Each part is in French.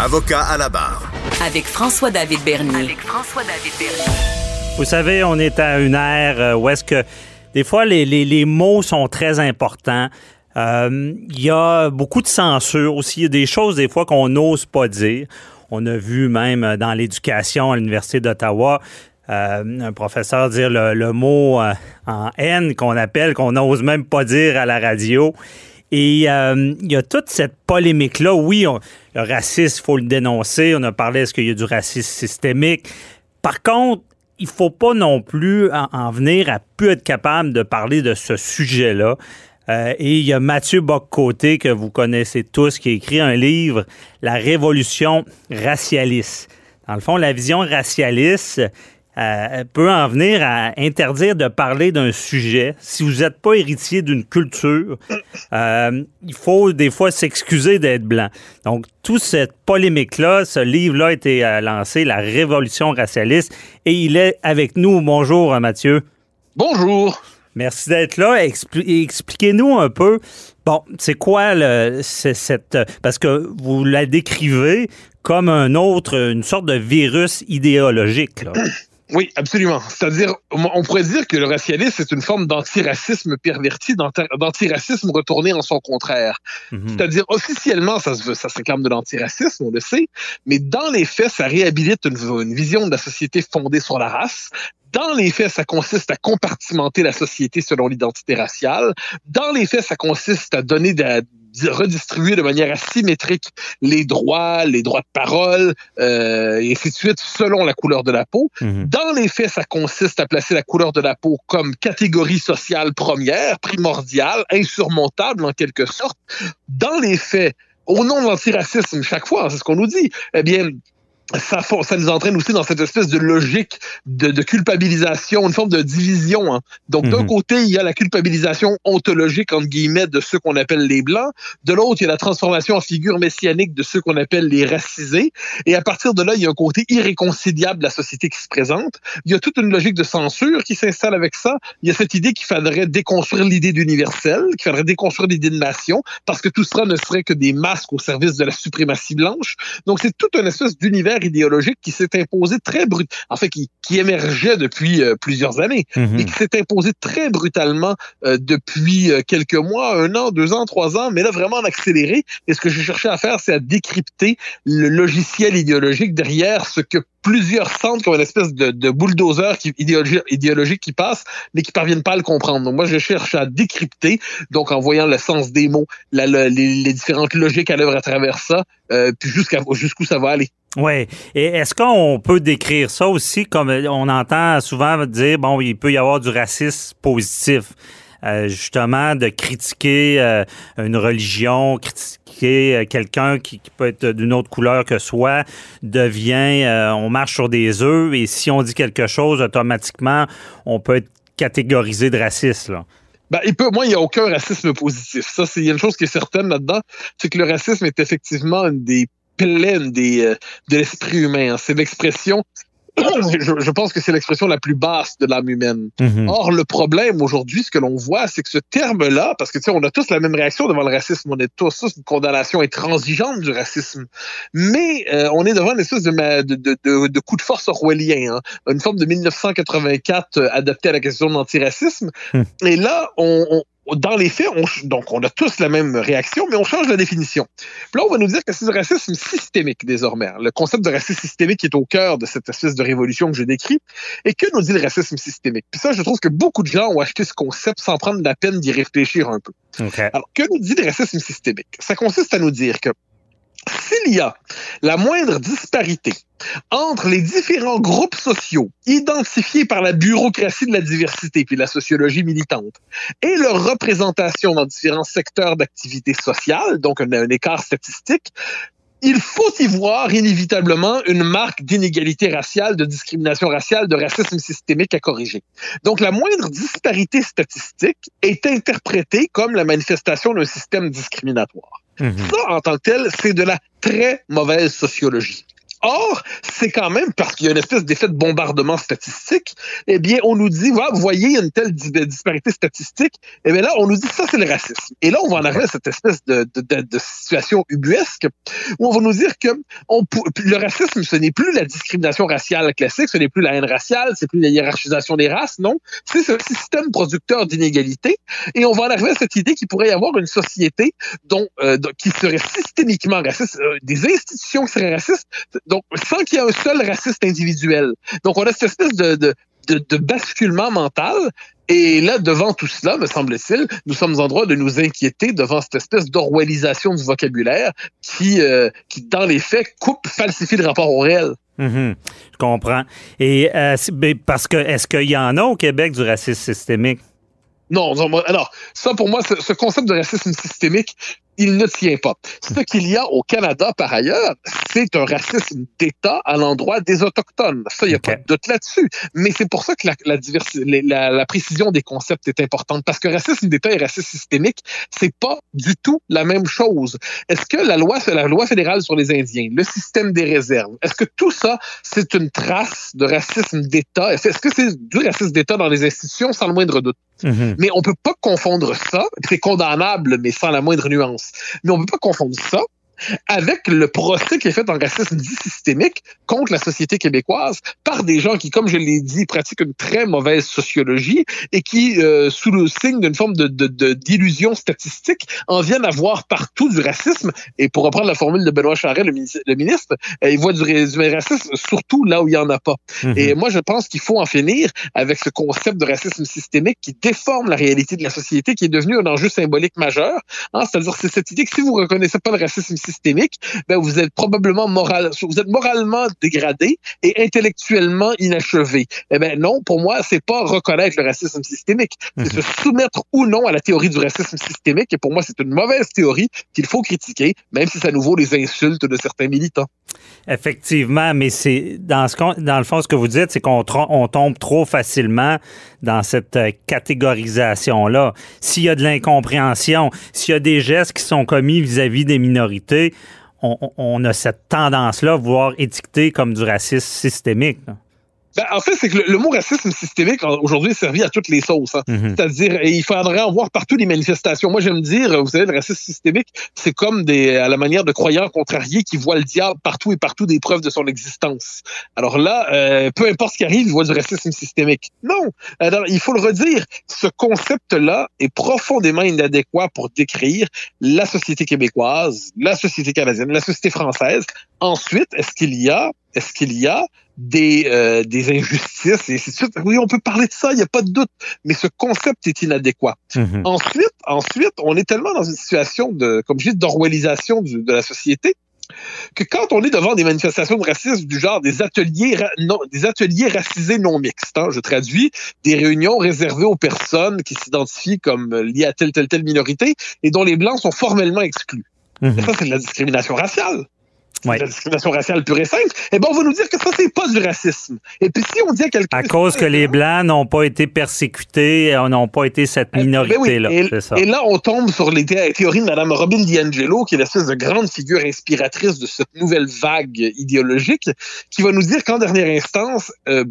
Avocat à la barre. Avec François-David Bernier. Avec François-David Bernier. Vous savez, on est à une ère euh, où est-ce que des fois les, les, les mots sont très importants. Euh, Il y a beaucoup de censure aussi. Il y a des choses des fois qu'on n'ose pas dire. On a vu même dans l'éducation à l'Université d'Ottawa euh, un professeur dire le, le mot euh, en haine qu'on appelle, qu'on n'ose même pas dire à la radio. Et euh, il y a toute cette polémique-là. Oui, on, le racisme, il faut le dénoncer. On a parlé, est-ce qu'il y a du racisme systémique? Par contre, il faut pas non plus en, en venir à plus être capable de parler de ce sujet-là. Euh, et il y a Mathieu Boccoté, que vous connaissez tous, qui a écrit un livre, La Révolution racialiste. Dans le fond, la vision racialiste euh, peut en venir à interdire de parler d'un sujet. Si vous n'êtes pas héritier d'une culture, euh, il faut des fois s'excuser d'être blanc. Donc, toute cette polémique-là, ce livre-là a été euh, lancé, La Révolution racialiste, et il est avec nous. Bonjour, Mathieu. Bonjour. Merci d'être là. Expli- Expliquez-nous un peu. Bon, c'est quoi le, cette. Parce que vous la décrivez comme un autre, une sorte de virus idéologique. Là. Oui, absolument. C'est-à-dire, on pourrait dire que le racialisme c'est une forme d'antiracisme perverti, d'anti- d'antiracisme retourné en son contraire. Mhm. C'est-à-dire, officiellement, ça se, veut- ça se réclame de l'antiracisme, on le sait, mais dans les faits, ça réhabilite une, une vision de la société fondée sur la race. Dans les faits, ça consiste à compartimenter la société selon l'identité raciale. Dans les faits, ça consiste à donner de, de redistribuer de manière asymétrique les droits, les droits de parole, euh, et ainsi de suite, selon la couleur de la peau. Mhm. Dans les faits, ça consiste à placer la couleur de la peau comme catégorie sociale première, primordiale, insurmontable en quelque sorte. Dans les faits, au nom de l'antiracisme, chaque fois, c'est ce qu'on nous dit, eh bien, ça, nous entraîne aussi dans cette espèce de logique de, de culpabilisation, une forme de division. hein. Donc, d'un Mhm. côté, il y a la culpabilisation ontologique, entre guillemets, de ceux qu'on appelle les Blancs. De l'autre, il y a la transformation en figure messianique de ceux qu'on appelle les racisés. Et à partir de là, il y a un côté irréconciliable de la société qui se présente. Il y a toute une logique de censure qui s'installe avec ça. Il y a cette idée qu'il faudrait déconstruire l'idée d'universel, qu'il faudrait déconstruire l'idée de nation, parce que tout cela ne serait que des masques au service de la suprématie blanche. Donc, c'est toute une espèce d'univers idéologique qui s'est imposé très brut, en fait, qui, qui émergeait depuis euh, plusieurs années, Mhm. et qui s'est imposé très brutalement euh, depuis euh, quelques mois, un an, deux ans, trois ans, mais là, vraiment en accéléré. Et ce que j'ai cherché à faire, c'est à décrypter le logiciel idéologique derrière ce que plusieurs sentent comme une espèce de, de bulldozer qui, idéologique qui passe, mais qui parviennent pas à le comprendre. Donc moi, je cherche à décrypter, donc en voyant le sens des mots, la- la- les, les différentes logiques à l'œuvre à travers ça, euh, puis jusqu'à jusqu'où ça va aller. Oui. Et est-ce qu'on peut décrire ça aussi comme on entend souvent dire, bon, il peut y avoir du racisme positif? Euh, justement, de critiquer euh, une religion, critiquer euh, quelqu'un qui, qui peut être d'une autre couleur que soi, devient, euh, on marche sur des œufs et si on dit quelque chose, automatiquement, on peut être catégorisé de raciste. Là. Ben, il peut, moi, il n'y a aucun racisme positif. Ça, c'est une chose qui est certaine là-dedans, c'est que le racisme est effectivement une des pleines des, euh, de l'esprit humain. hein. C'est l'expression, je, je pense que c'est l'expression la plus basse de l'âme humaine. Mhm. Or, le problème aujourd'hui, ce que l'on voit, c'est que ce terme-là, parce que tu sais, on a tous la même réaction devant le racisme, on est tous, tous une condamnation intransigeante du racisme, mais euh, on est devant une espèce de, de, de, coup de force orwellien, hein. une forme de 1984 euh, adapté à la question de l'antiracisme. Hmm. Et là, on, on- dans les faits, on, donc on a tous la même réaction, mais on change la définition. Puis là, on va nous dire que c'est du racisme systémique désormais. Le concept de racisme systémique est au cœur de cette espèce de révolution que je décris. Et que nous dit le racisme systémique? Puis ça, je trouve que beaucoup de gens ont acheté ce concept sans prendre la peine d'y réfléchir un peu. Alors, que nous dit le racisme systémique? Ça consiste à nous dire que s'il y a la moindre disparité entre les différents groupes sociaux identifiés par la bureaucratie de la diversité puis la sociologie militante et leur représentation dans différents secteurs d'activité sociale, donc un, un écart statistique, il faut y voir inévitablement une marque d'inégalité raciale, de discrimination raciale, de racisme systémique à corriger. Donc la moindre disparité statistique est interprétée comme la manifestation d'un système discriminatoire. Ça, en tant que tel, c'est de la très mauvaise sociologie. Or, c'est quand même parce qu'il y a une espèce d'effet de bombardement statistique, eh bien, on nous dit, voilà, vous voyez, il y a une telle disparité statistique, eh bien là, on nous dit ça, c'est le racisme. Et là, on va en arriver à cette espèce de, de, de, situation ubuesque où on va nous dire que on, le racisme, ce n'est plus la discrimination raciale classique, ce n'est plus la haine raciale, c'est plus la hiérarchisation des races, non, c'est ce système producteur d'inégalités. Et on va en arriver à cette idée qu'il pourrait y avoir une société dont, euh, qui serait systémiquement raciste, euh, des institutions qui seraient racistes, donc sans qu'il y ait un seul raciste individuel. Donc on a cette espèce de, de, de, basculement mental. Et là, devant tout cela, me semble-t-il, nous sommes en droit de nous inquiéter devant cette espèce d'orwellisation du vocabulaire qui, euh, qui, dans les faits, coupe, falsifie le rapport au réel. Mm-hmm. je comprends. Et euh, parce que est-ce qu'il y en a au Québec du racisme systémique? Non, non, alors, ça pour moi, ce concept de racisme systémique, il ne tient pas. Ce qu'il y a au Canada, par ailleurs, c'est un racisme d'État à l'endroit des Autochtones. Ça, il n'y a pas de doute là-dessus. Mais c'est pour ça que la, la, la, précision des concepts est importante. Parce que racisme d'État et racisme systémique, c'est pas du tout la même chose. Est-ce que la loi, la loi fédérale sur les Indiens, le système des réserves, est-ce que tout ça, c'est une trace de racisme d'État? Est-ce que c'est du racisme d'État dans les institutions, sans le moindre doute? Mm-hmm. Mais on peut pas confondre ça, c'est condamnable, mais sans la moindre nuance. Mais on peut pas confondre ça avec le procès qui est fait en racisme dit systémique contre la société québécoise par des gens qui, comme je l'ai dit, pratiquent une très mauvaise sociologie et qui, euh, sous le signe d'une forme de, d'illusion statistique, en viennent à voir partout du racisme. Et pour reprendre la formule de Benoît Charest, le, ministre, euh, il voit du, racisme surtout là où il n'y en a pas. Mhm. Et moi, je pense qu'il faut en finir avec ce concept de racisme systémique qui déforme la réalité de la société, qui est devenu un enjeu symbolique majeur. Hein, c'est-à-dire, c'est cette idée que si vous reconnaissez pas le racisme systémique, ben vous êtes probablement moral, vous êtes moralement dégradé et intellectuellement inachevé. Eh ben non, pour moi, c'est pas reconnaître le racisme systémique, c'est mhm. se soumettre ou non à la théorie du racisme systémique. Et pour moi, c'est une mauvaise théorie qu'il faut critiquer, même si ça nous vaut les insultes de certains militants. Effectivement, mais c'est dans ce dans le fond, ce que vous dites, c'est qu'on on tombe trop facilement dans cette euh, catégorisation-là. S'il y a de l'incompréhension, s'il y a des gestes qui sont commis vis-à-vis des minorités, on, a cette tendance-là, voire étiqueter comme du racisme systémique. Ben, en fait, c'est que le, mot racisme systémique aujourd'hui est servi à toutes les sauces. Hein. Mhm. C'est-à-dire, il faudrait en voir partout les manifestations. Moi, j'aime dire, vous savez, le racisme systémique, c'est comme des, à la manière de croyants contrariés qui voient le diable partout et partout des preuves de son existence. Alors là, euh, peu importe ce qui arrive, ils voient du racisme systémique. Non. Alors, il faut le redire. Ce concept-là est profondément inadéquat pour décrire la société québécoise, la société canadienne, la société française. Ensuite, est-ce qu'il y a, est-ce qu'il y a des, euh, des injustices et ainsi Oui, on peut parler de ça, il n'y a pas de doute, mais ce concept est inadéquat. Mhm. Ensuite, ensuite, on est tellement dans une situation de, comme je dis, d'orwellisation de la société que quand on est devant des manifestations de racisme du genre des ateliers non, des ateliers racisés non mixtes, hein, je traduis, des réunions réservées aux personnes qui s'identifient comme liées à telle telle telle minorité et dont les blancs sont formellement exclus. Mhm. ça, c'est de la discrimination raciale la discrimination raciale pure et simple, eh ben, on va nous dire que ça, c'est pas du racisme. Et puis, si on dit à quelqu'un. À cause que les Blancs n'ont pas été persécutés, euh, n'ont pas été cette eh, ben minorité-là. et, là, on tombe sur les théories de Mme Robin DiAngelo, qui est l'espèce de grande figure inspiratrice de cette nouvelle vague idéologique, qui va nous dire qu'en dernière instance, euh,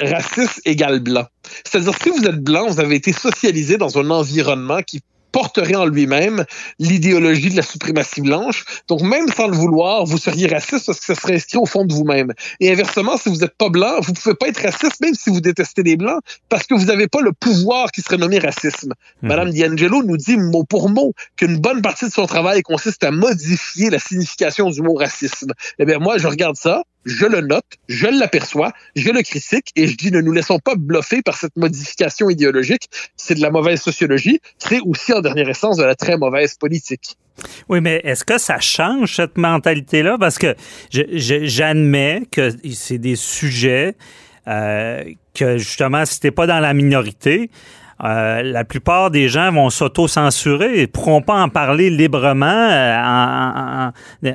raciste égale blanc. C'est-à-dire, si vous êtes blanc, vous avez été socialisé dans un environnement qui porterait en lui-même l'idéologie de la suprématie blanche. Donc, même sans le vouloir, vous seriez raciste parce que ça serait inscrit au fond de vous-même. Et inversement, si vous n'êtes pas blanc, vous pouvez pas être raciste même si vous détestez les blancs parce que vous n'avez pas le pouvoir qui serait nommé racisme. Mhm. Madame D'Angelo nous dit mot pour mot qu'une bonne partie de son travail consiste à modifier la signification du mot racisme. Eh bien, moi, je regarde ça, je le note, je l'aperçois, je le critique et je dis ne nous laissons pas bluffer par cette modification idéologique. C'est de la mauvaise sociologie. C'est aussi en dernière essence de la très mauvaise politique. Oui, mais est-ce que ça change cette mentalité-là? Parce que j'admets que c'est des sujets euh, que justement, si t'es pas dans la minorité, euh, la plupart des gens vont s'auto-censurer et pourront pas en parler librement euh,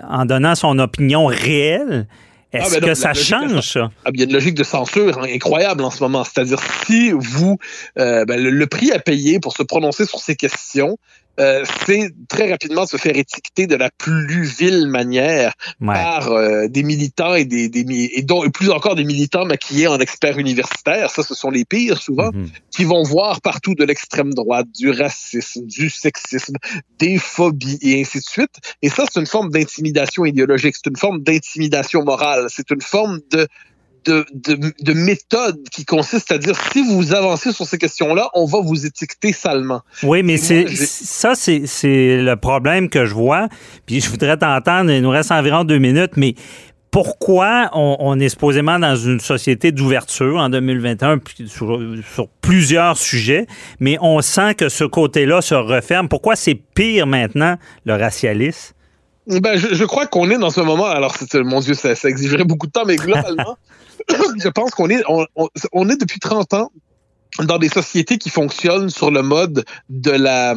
en, donnant son opinion réelle. Ah, Est-ce que ça change, ça? Ah, il y a une logique de censure incroyable en ce moment. C'est-à-dire, si vous, euh, ben, le, prix à payer pour se prononcer sur ces questions, euh, c'est très rapidement se faire étiqueter de la plus vile manière par euh, des militants et des, des et dont et plus encore des militants maquillés en experts universitaires. Ça, ce sont les pires souvent, mm-hmm. qui vont voir partout de l'extrême droite, du racisme, du sexisme, des phobies et ainsi de suite. Et ça, c'est une forme d'intimidation idéologique, c'est une forme d'intimidation morale, c'est une forme de de, de, méthode qui consiste à dire si vous avancez sur ces questions-là, on va vous étiqueter salement. Oui, mais c'est ça, c'est le problème que je vois. Puis je voudrais t'entendre, il nous reste environ deux minutes, mais pourquoi on, est supposément dans une société d'ouverture en 2021 sur, sur, plusieurs sujets, mais on sent que ce côté-là se referme. Pourquoi c'est pire maintenant, le racialisme? Ben, je, crois qu'on est dans ce moment, alors mon Dieu, ça, ça exigerait beaucoup de temps, mais globalement, je pense qu'on est, on, est depuis 30 ans dans des sociétés qui fonctionnent sur le mode de la,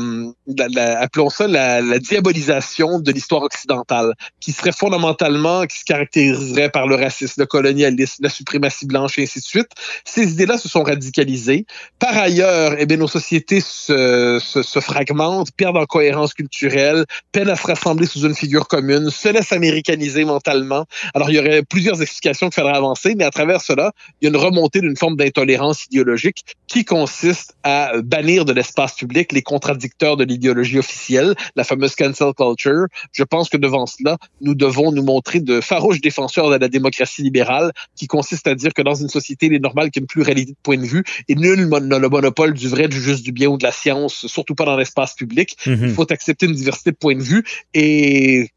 appelons ça la, diabolisation de l'histoire occidentale, qui serait fondamentalement, qui se caractériserait par le racisme, le colonialisme, la suprématie blanche et ainsi de suite. Ces idées-là se sont radicalisées. Par ailleurs, eh bien, nos sociétés se, se, se, fragmentent, perdent en cohérence culturelle, peinent à se rassembler sous une figure commune, se laissent américaniser mentalement. Alors, il y aurait plusieurs explications qu'il faudrait avancer, mais à travers cela, il y a une remontée d'une forme d'intolérance idéologique qui consiste à bannir de l'espace public les contradicteurs de l'idéologie officielle, la fameuse cancel culture. Je pense que devant cela, nous devons nous montrer de farouches défenseurs de la démocratie libérale, qui consiste à dire que dans une société, il est normal qu'il y ait une pluralité de points de vue et nul n'a le monopole du vrai, du juste, du bien ou de la science, surtout pas dans l'espace public. Mhm. Il faut accepter une diversité de points de vue et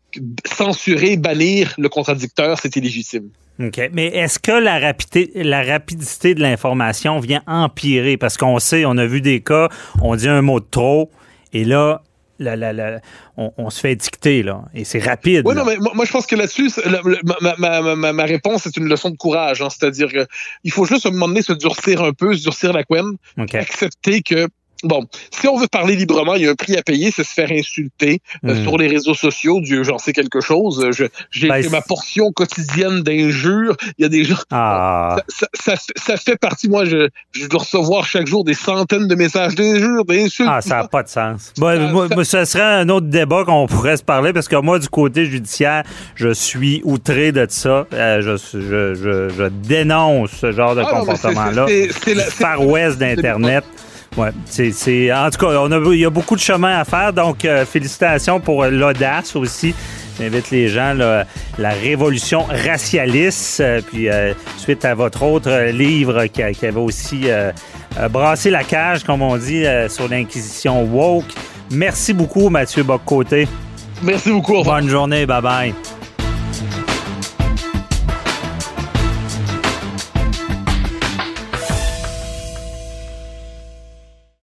censurer, bannir le contradicteur, c'est illégitime. OK. Mais est-ce que la rapidité, la rapidité de l'information vient empirer? Parce qu'on sait, on a vu des cas, on dit un mot de trop, et là, on, se fait étiqueter, là. Et c'est rapide. Oui, non, mais moi, je pense que là-dessus, ma, réponse est une leçon de courage. Hein. C'est-à-dire qu'il faut juste, à un moment donné, se durcir un peu, se durcir la couenne, accepter que Bon, si on veut parler librement, il y a un prix à payer, c'est se faire insulter euh, hmm. sur les réseaux sociaux. Dieu, j'en sais quelque chose. J'ai ben, ma portion quotidienne d'injures. Il y a des gens. Ah. Ça, ça, fait partie. Moi, je, je, dois recevoir chaque jour des centaines de messages d'injures, d'insultes. Ah, ça n'a pas de sens. Bon, ce serait un autre débat qu'on pourrait se parler parce que moi, du côté judiciaire, je suis outré de ça. Euh, je, je, je, dénonce ce genre de ah comportement-là. C'est le Far West d'Internet. Ouais, c'est, en tout cas, on a, il y a beaucoup de chemin à faire, donc euh, félicitations pour l'audace aussi. J'invite les gens, là, la révolution racialiste, euh, puis euh, suite à votre autre livre qui, qui avait aussi brassé la cage, comme on dit, sur l'inquisition woke. Merci beaucoup, Mathieu Boccoté. Merci beaucoup. Bonne journée, bye bye.